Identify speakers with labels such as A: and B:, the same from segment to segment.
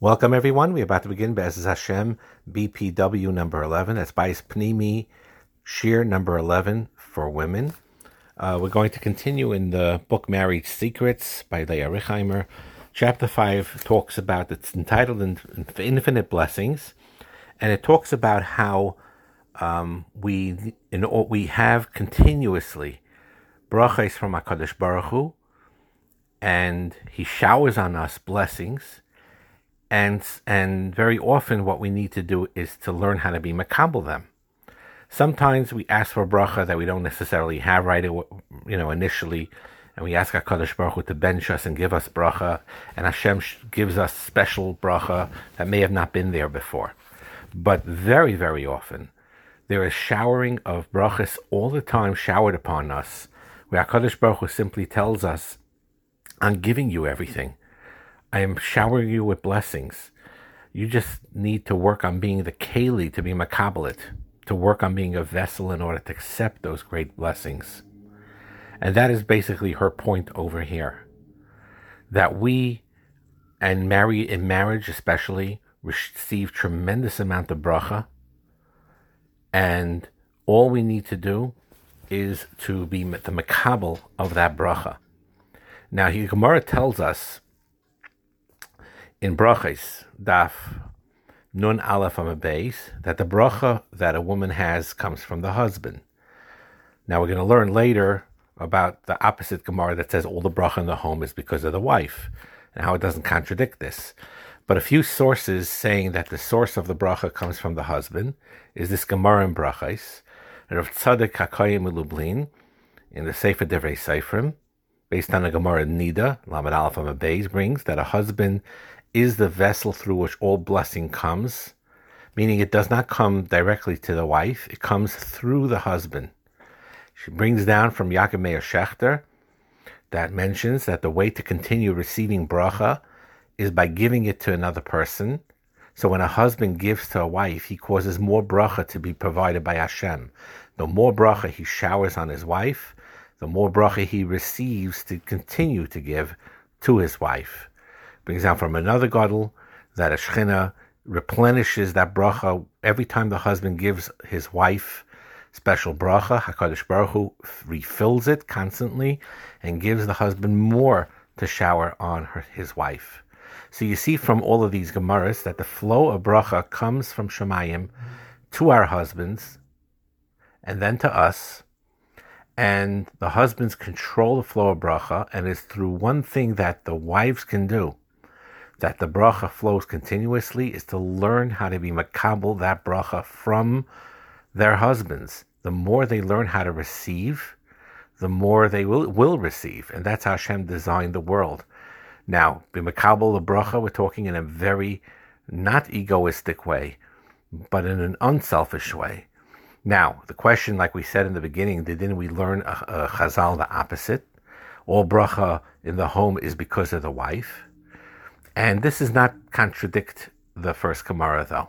A: Welcome, everyone. We're about to begin Be'ez Hashem BPW number 11. That's Bais Pnimi Shir number 11 for women. Uh, we're going to continue in the book Marriage Secrets by Leah Richheimer. Chapter 5 talks about, it's entitled Infinite Blessings, and it talks about how um, we in, we have continuously brachas from HaKadosh Baruch Hu, and He showers on us blessings and and very often what we need to do is to learn how to be makabel them. Sometimes we ask for bracha that we don't necessarily have right, you know, initially, and we ask Hakadosh Baruch Hu to bench us and give us bracha, and Hashem gives us special bracha that may have not been there before. But very, very often, there is showering of brachas all the time showered upon us, where Hakadosh Baruch Hu simply tells us, "I'm giving you everything." I am showering you with blessings. You just need to work on being the keli to be makabelit, to work on being a vessel in order to accept those great blessings. And that is basically her point over here. That we, and marry in marriage especially, receive tremendous amount of bracha. And all we need to do is to be the makabel of that bracha. Now, Gemara tells us in brachas daf nun aleph on a that the bracha that a woman has comes from the husband. Now we're going to learn later about the opposite Gemara that says all the bracha in the home is because of the wife and how it doesn't contradict this. But a few sources saying that the source of the bracha comes from the husband is this Gemara in brachas, and of Tzadok HaKohen Lublin in the Sefer Devrei Soferim, based on the Gemara Nida, Lamed Aleph Beis brings that a husband is the vessel through which all blessing comes, meaning it does not come directly to the wife, it comes through the husband. She brings down from Yaakov Meir Shechter that mentions that the way to continue receiving bracha is by giving it to another person. So when a husband gives to a wife, he causes more bracha to be provided by Hashem. The more bracha he showers on his wife, the more bracha he receives to continue to give to his wife brings down from another gadol that a shechina replenishes that bracha every time the husband gives his wife special bracha. Hakadosh Baruch Hu refills it constantly and gives the husband more to shower on her, his wife. So you see from all of these gemaras that the flow of bracha comes from Shemayim to our husbands and then to us. And the husbands control the flow of bracha, and it's through one thing that the wives can do that the bracha flows continuously is to learn how to be makabel that bracha from their husbands. The more they learn how to receive, the more they will, will receive. And that's how Hashem designed the world. Now, be makabel the bracha, we're talking in a very not egoistic way, but in an unselfish way. Now, the question, like we said in the beginning, didn't we learn a, a chazal the opposite? All bracha in the home is because of the wife. And this does not contradict the first Gemara, though.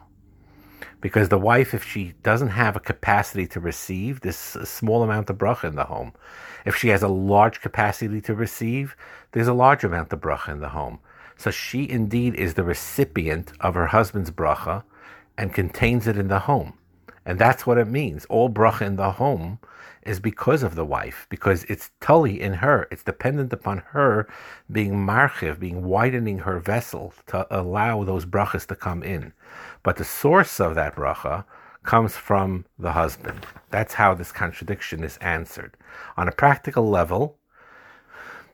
A: Because the wife, if she doesn't have a capacity to receive this small amount of bracha in the home, if she has a large capacity to receive, there's a large amount of bracha in the home. So she indeed is the recipient of her husband's bracha and contains it in the home. And that's what it means. All bracha in the home is because of the wife, because it's tully in her. It's dependent upon her being marchiv, being widening her vessel to allow those brachas to come in. But the source of that bracha comes from the husband. That's how this contradiction is answered. On a practical level,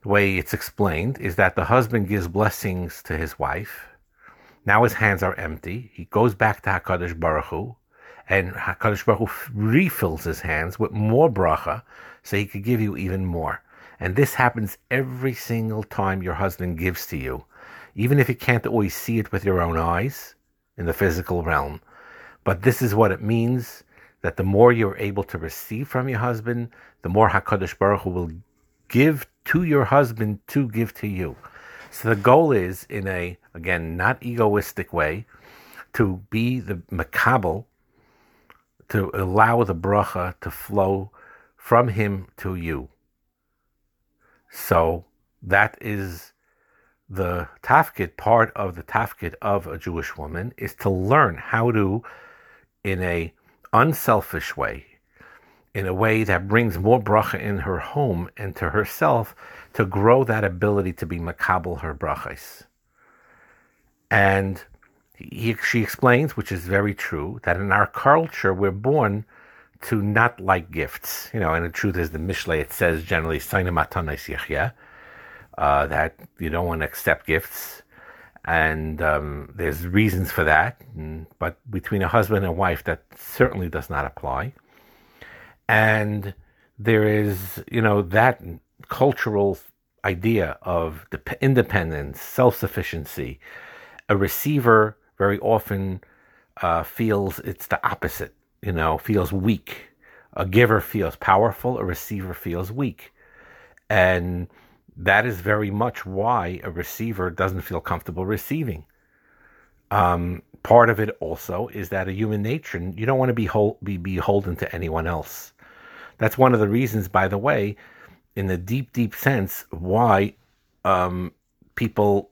A: the way it's explained is that the husband gives blessings to his wife. Now his hands are empty. He goes back to Hakadosh Baruch Hu, and Hakadosh Baruch Hu refills his hands with more bracha, so he could give you even more. And this happens every single time your husband gives to you, even if you can't always see it with your own eyes in the physical realm. But this is what it means that the more you're able to receive from your husband, the more Hakadosh Baruch Hu will give to your husband to give to you. So the goal is, in a again not egoistic way, to be the makabel to allow the bracha to flow from him to you. So that is the tafkid, part of the tafkid of a Jewish woman, is to learn how to, in a unselfish way, in a way that brings more bracha in her home and to herself, to grow that ability to be makabel her brachas. And he, she explains, which is very true, that in our culture we're born to not like gifts. You know, and the truth is, the Mishle it says generally, uh, that you don't want to accept gifts, and um, there's reasons for that. But between a husband and wife, that certainly does not apply. And there is, you know, that cultural idea of independence, self sufficiency. A receiver very often uh, feels it's the opposite, you know, feels weak. A giver feels powerful, a receiver feels weak. And that is very much why a receiver doesn't feel comfortable receiving. Um, part of it also is that a human nature, you don't want to be, hol- be beholden to anyone else. That's one of the reasons, by the way, in the deep, deep sense, why um, people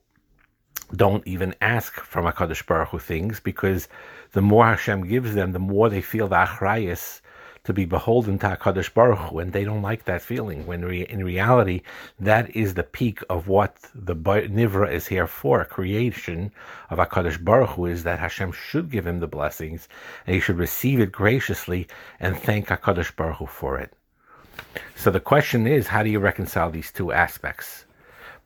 A: don't even ask from HaKadosh Baruch Hu things, because the more Hashem gives them, the more they feel the achrayas to be beholden to HaKadosh Baruch Hu, and they don't like that feeling. When re- in reality, that is the peak of what the Nivra is here for. Creation of HaKadosh Baruch Hu is that Hashem should give him the blessings, and he should receive it graciously and thank HaKadosh Baruch Hu for it. So the question is, how do you reconcile these two aspects?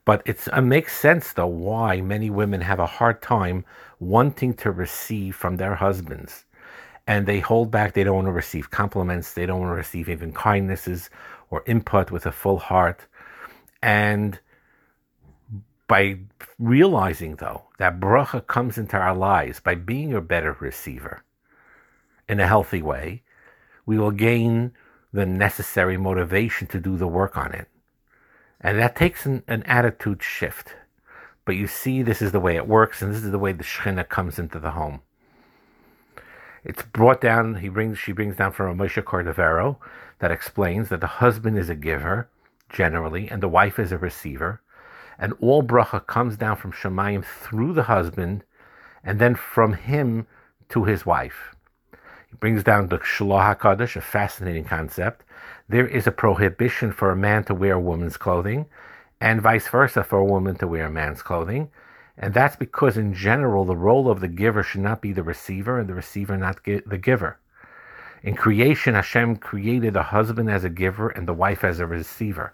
A: But it makes sense, though, why many women have a hard time wanting to receive from their husbands and they hold back. They don't want to receive compliments. They don't want to receive even kindnesses or input with a full heart. And by realizing, though, that bracha comes into our lives by being a better receiver in a healthy way, we will gain the necessary motivation to do the work on it. And that takes an, an attitude shift. But you see, this is the way it works, and this is the way the Shekhinah comes into the home. It's brought down, he brings, she brings down from Moshe Cordovero that explains that the husband is a giver, generally, and the wife is a receiver. And all bracha comes down from Shemayim through the husband and then from him to his wife. He brings down the Shelah HaKadosh, a fascinating concept. There is a prohibition for a man to wear a woman's clothing, and vice versa for a woman to wear a man's clothing. And that's because, in general, the role of the giver should not be the receiver and the receiver not the giver. In creation, Hashem created the husband as a giver and the wife as a receiver.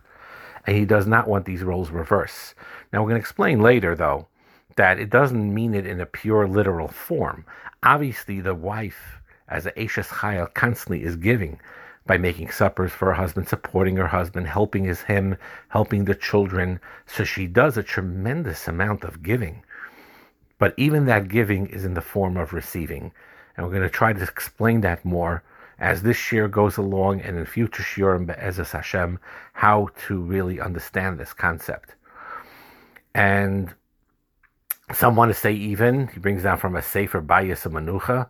A: And he does not want these roles reversed. Now, we're going to explain later, though, that it doesn't mean it in a pure literal form. Obviously, the wife, as a Ashes constantly is giving by making suppers for her husband, supporting her husband, helping his him, helping the children. So she does a tremendous amount of giving. But even that giving is in the form of receiving. And we're going to try to explain that more as this year goes along and in future shiurim be'ezus Hashem, how to really understand this concept. And some want to say even, he brings down from a Sefer Bayis Manucha,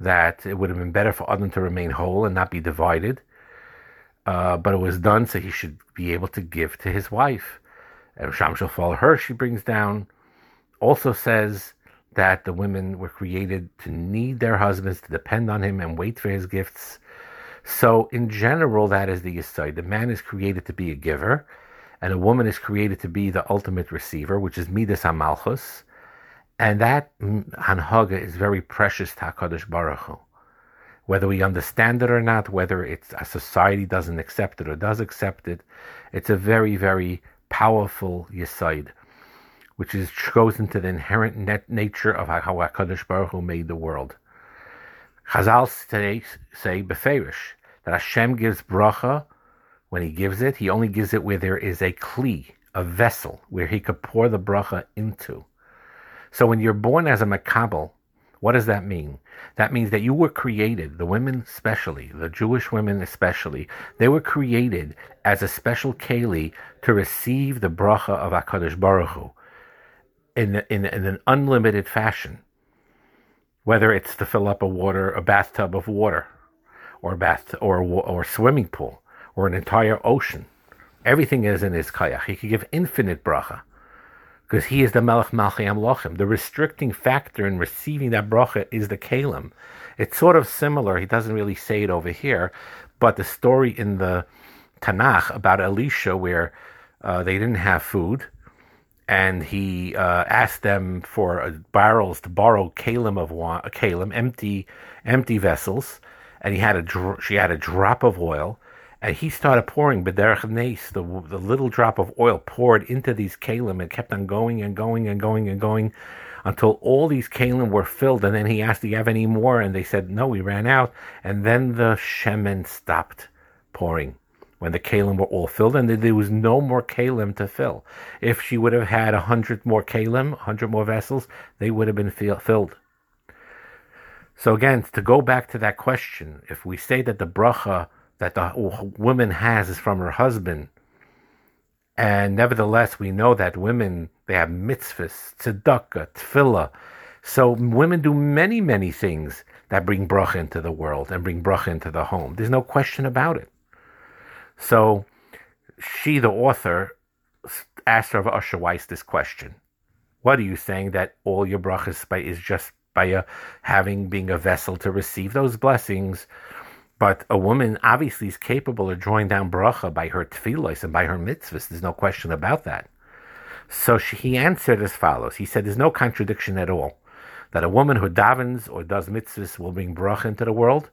A: that it would have been better for Adam to remain whole and not be divided. Uh, but it was done so he should be able to give to his wife. And Shamshon Rafael Hirsch, he brings down, also says that the women were created to need their husbands, to depend on him and wait for his gifts. So, in general, that is the aside. The man is created to be a giver, and a woman is created to be the ultimate receiver, which is Midas Amalchus. And that Hanhaga is very precious to HaKadosh Baruch Hu. Whether we understand it or not, whether it's a society doesn't accept it or does accept it, it's a very, very powerful Yisaid, which is goes into the inherent net nature of how HaKadosh Baruch Hu made the world. Chazal say, say Beferish, that Hashem gives bracha, when he gives it, he only gives it where there is a kli, a vessel, where he could pour the bracha into. So when you're born as a makabel, what does that mean? That means that you were created, the women especially, the Jewish women especially, they were created as a special keli to receive the bracha of HaKadosh Baruch Hu in, in, in an unlimited fashion. Whether it's to fill up a water, a bathtub of water, or bath, or or swimming pool, or an entire ocean. Everything is in his kayach. He can give infinite bracha because he is the Melech Malchi Amlochim. The restricting factor in receiving that bracha is the kalim. It's sort of similar. He doesn't really say it over here, but the story in the Tanakh about Elisha, where uh, they didn't have food, and he uh, asked them for uh, barrels to borrow kalim of wine, kalim, empty, empty vessels, and he had a she had a drop of oil, and he started pouring bederach nes, the the little drop of oil poured into these kalim and kept on going and going and going and going until all these kalim were filled. And then he asked, "Do you have any more?" And they said, "No, we ran out." And then the shemen stopped pouring when the kalim were all filled, and there was no more kalim to fill. If she would have had a hundred more kalim, a hundred more vessels, they would have been filled. So again, to go back to that question, if we say that the bracha that the woman has is from her husband. And nevertheless, we know that women, they have mitzvahs, tzedakah, tefillah. So women do many, many things that bring bracha into the world and bring bracha into the home. There's no question about it. So she, the author, asked Rav Usher Weiss this question. What are you saying that all your brachas is just by uh, having, being a vessel to receive those blessings? But a woman obviously is capable of drawing down bracha by her tefillos and by her mitzvahs. There's no question about that. So she, he answered as follows. He said, "There's no contradiction at all that a woman who davens or does mitzvahs will bring bracha into the world.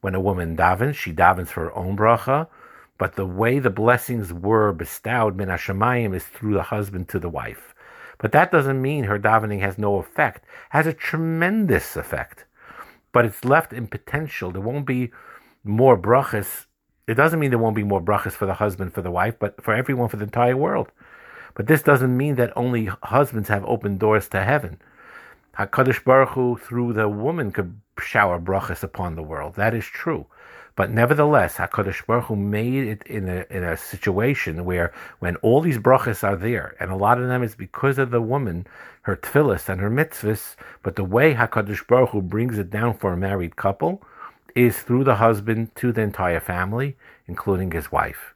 A: When a woman davens, she davens for her own bracha, but the way the blessings were bestowed min hashemayim is through the husband to the wife. But that doesn't mean her davening has no effect. It has a tremendous effect, but it's left in potential. There won't be more brachas. It doesn't mean there won't be more brachas for the husband, for the wife, but for everyone, for the entire world. But this doesn't mean that only husbands have open doors to heaven. Hakadosh Baruch Hu, through the woman, could shower brachas upon the world. That is true. But nevertheless, Hakadosh Baruch Hu made it in a in a situation where when all these brachas are there, and a lot of them is because of the woman, her tefillas and her mitzvahs. But the way Hakadosh Baruch Hu brings it down for a married couple is through the husband to the entire family, including his wife.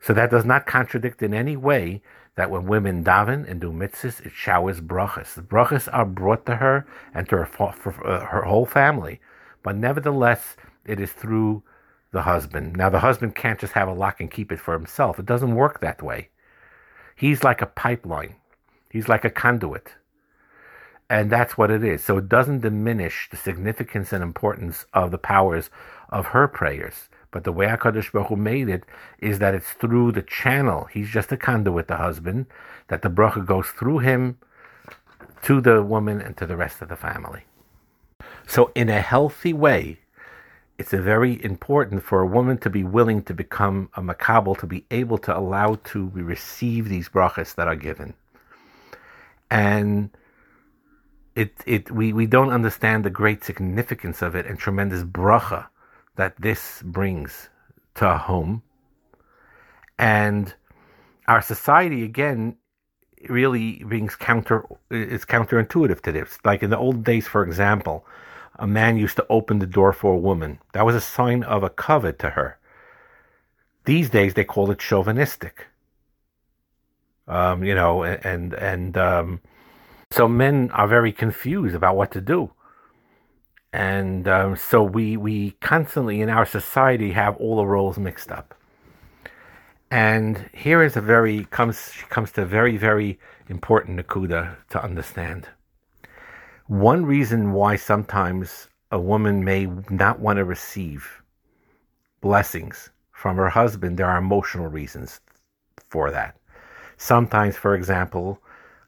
A: So that does not contradict in any way that when women daven and do mitzvahs, it showers brachas. The brachas are brought to her and to her, for, uh, her whole family, but nevertheless, it is through the husband. Now, the husband can't just have a lock and keep it for himself. It doesn't work that way. He's like a pipeline. He's like a conduit. And that's what it is. So it doesn't diminish the significance and importance of the powers of her prayers. But the way HaKadosh Baruch Hu made it is that it's through the channel. He's just a conduit, the husband, that the bracha goes through him to the woman and to the rest of the family. So in a healthy way, it's very important for a woman to be willing to become a makabel, to be able to allow to receive these brachas that are given. And it it we, we don't understand the great significance of it and tremendous bracha that this brings to a home. And our society again really brings counter is counterintuitive to this. Like in the old days, for example, a man used to open the door for a woman. That was a sign of a kavod to her. These days they call it chauvinistic. Um, you know, and and um, so men are very confused about what to do. And um, so we, we constantly in our society have all the roles mixed up. And here is a very comes comes to a very very important nakuda to understand. One reason why sometimes a woman may not want to receive blessings from her husband, there are emotional reasons for that. Sometimes, for example,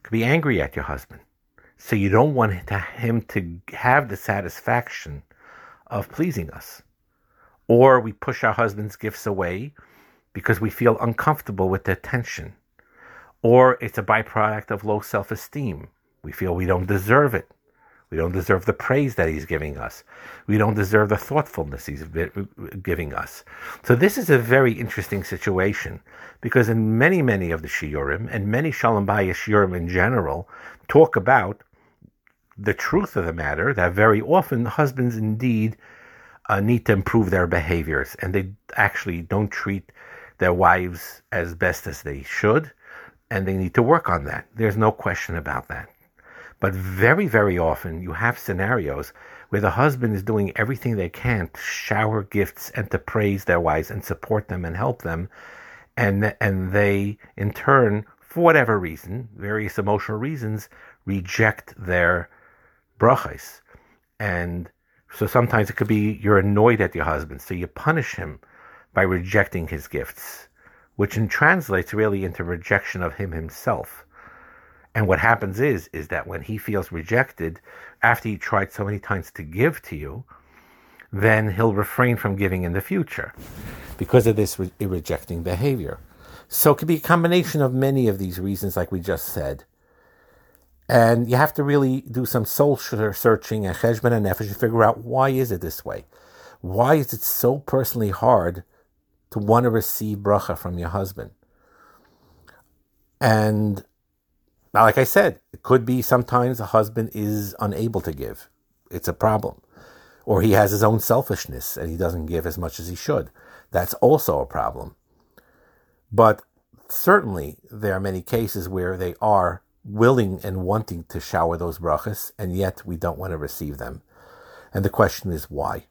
A: could be angry at your husband. So you don't want him to have the satisfaction of pleasing us. Or we push our husband's gifts away because we feel uncomfortable with the attention. Or it's a byproduct of low self esteem. We feel we don't deserve it. We don't deserve the praise that he's giving us. We don't deserve the thoughtfulness he's giving us. So this is a very interesting situation because in many, many of the shiurim and many Shalom Bayis shiurim in general talk about the truth of the matter that very often husbands indeed uh, need to improve their behaviors and they actually don't treat their wives as best as they should and they need to work on that. There's no question about that. But very, very often you have scenarios where the husband is doing everything they can to shower gifts and to praise their wives and support them and help them. And, and they, in turn, for whatever reason, various emotional reasons, reject their brachas. And so sometimes it could be you're annoyed at your husband, so you punish him by rejecting his gifts, which in translates really into rejection of him himself. And what happens is, is that when he feels rejected, after he tried so many times to give to you, then he'll refrain from giving in the future because of this re- rejecting behavior. So it could be a combination of many of these reasons, like we just said. And you have to really do some soul searching and cheshbon and nefesh to figure out why is it this way? Why is it so personally hard to want to receive bracha from your husband? And now, like I said, it could be sometimes a husband is unable to give. It's a problem. Or he has his own selfishness and he doesn't give as much as he should. That's also a problem. But certainly there are many cases where they are willing and wanting to shower those brachas, and yet we don't want to receive them. And the question is why?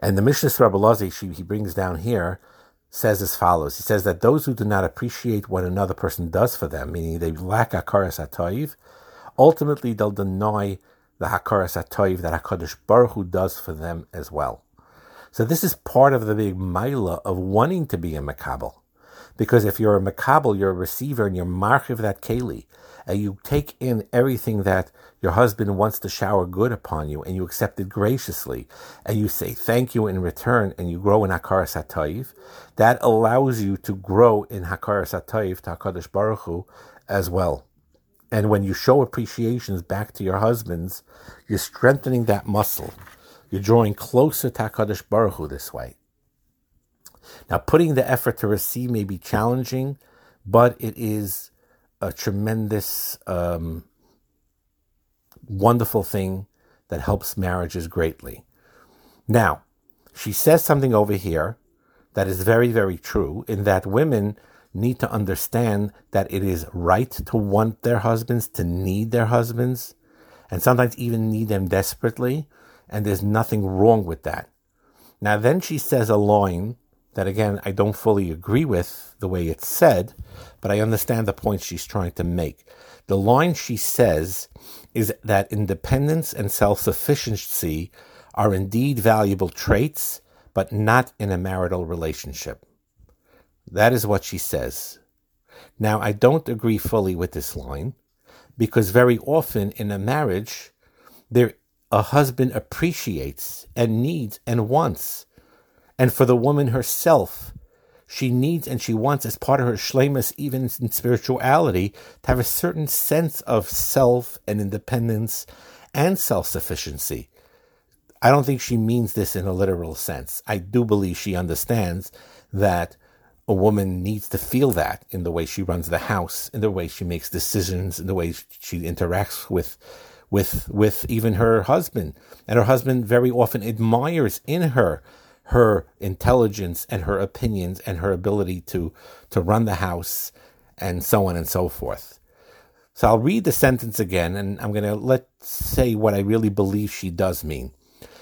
A: And the Mishnah Rabbi Lazi, he brings down here, says as follows. He says that those who do not appreciate what another person does for them, meaning they lack hakaras hatoiv, ultimately they'll deny the hakaras hatoiv that Hakadosh Baruch Hu does for them as well. So this is part of the big maila of wanting to be a makabel. Because if you're a makabel, you're a receiver and you're marchiv that keli, and you take in everything that your husband wants to shower good upon you, and you accept it graciously, and you say thank you in return, and you grow in hakaras hatayiv, that allows you to grow in hakaras hatayiv to Hakadosh Baruch Hu as well. And when you show appreciations back to your husbands, you're strengthening that muscle. You're drawing closer to Hakadosh Baruch Hu this way. Now, putting the effort to receive may be challenging, but it is a tremendous, um, wonderful thing that helps marriages greatly. Now, she says something over here that is very, very true in that women need to understand that it is right to want their husbands, to need their husbands, and sometimes even need them desperately, and there's nothing wrong with that. Now, then she says a line that again I don't fully agree with the way it's said, but I understand the point she's trying to make. The line she says is that independence and self sufficiency are indeed valuable traits, but not in a marital relationship. That is what she says. Now, I don't agree fully with this line because very often in a marriage, there a husband appreciates and needs and wants and for the woman herself, she needs and she wants, as part of her shlemus, even in spirituality, to have a certain sense of self and independence and self sufficiency. I don't think she means this in a literal sense. I do believe she understands that a woman needs to feel that in the way she runs the house, in the way she makes decisions, in the way she interacts with with with even her husband. And her husband very often admires in her her intelligence and her opinions and her ability to, to run the house and so on and so forth. So I'll read the sentence again and I'm going to let's say what I really believe she does mean.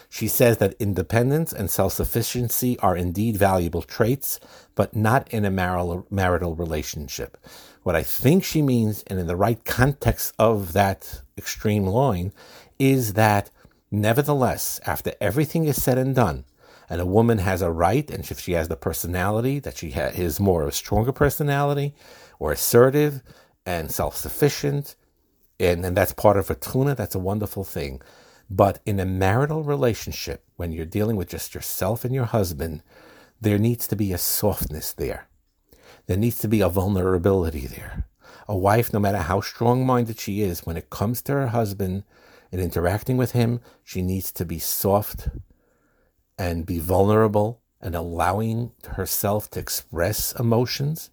A: She says that independence and self sufficiency are indeed valuable traits, but not in a marital, marital relationship. What I think she means, and in the right context of that extreme line, is that nevertheless, after everything is said and done, and a woman has a right, and if she has the personality that she ha- is more of a stronger personality, or assertive and self-sufficient, and, and that's part of her tuna, that's a wonderful thing. But in a marital relationship, when you're dealing with just yourself and your husband, there needs to be a softness there. There needs to be a vulnerability there. A wife, no matter how strong minded she is, when it comes to her husband and interacting with him, she needs to be soft and be vulnerable and allowing herself to express emotions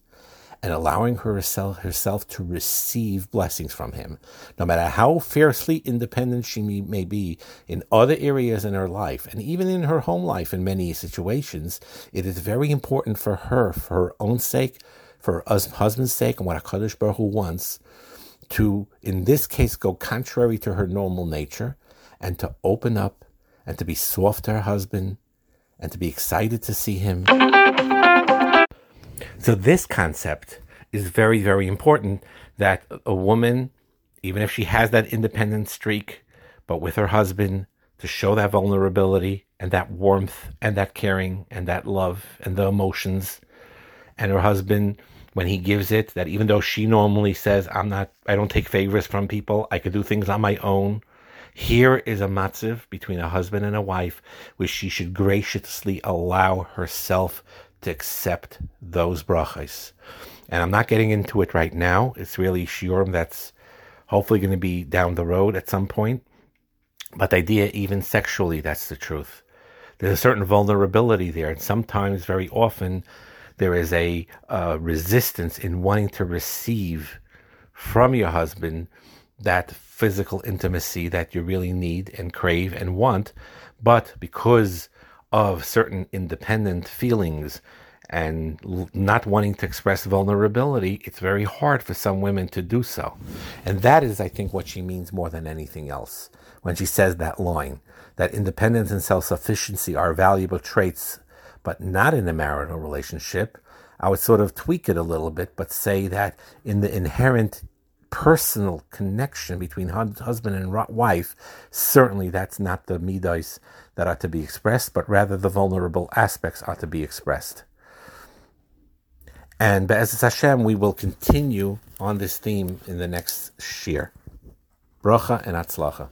A: and allowing herself herself to receive blessings from him. No matter how fiercely independent she may, be in other areas in her life and even in her home life in many situations it is very important for her for her own sake for her husband's sake and what HaKadosh Baruch Hu wants, to, in this case, go contrary to her normal nature and to open up and to be soft to her husband and to be excited to see him. So, this concept is very, very important that a woman, even if she has that independent streak, but with her husband, to show that vulnerability and that warmth and that caring and that love and the emotions, and her husband when he gives it that even though she normally says i'm not i don't take favors from people i could do things on my own here is a matziv between a husband and a wife which she should graciously allow herself to accept those brachas. And i'm not getting into it right now. It's really shiurim that's hopefully going to be down the road at some point. But the idea even sexually that's the truth. There's a certain vulnerability there and sometimes very often there is a uh, resistance in wanting to receive from your husband that physical intimacy that you really need and crave and want. But because of certain independent feelings and not wanting to express vulnerability, it's very hard for some women to do so. And that is, I think, what she means more than anything else when she says that line that independence and self sufficiency are valuable traits but not in a marital relationship, I would sort of tweak it a little bit, but say that in the inherent personal connection between husband and wife, certainly that's not the midas that ought to be expressed, but rather the vulnerable aspects ought to be expressed. And Be'ezus Hashem, we will continue on this theme in the next shiur. Bracha and Atzlacha.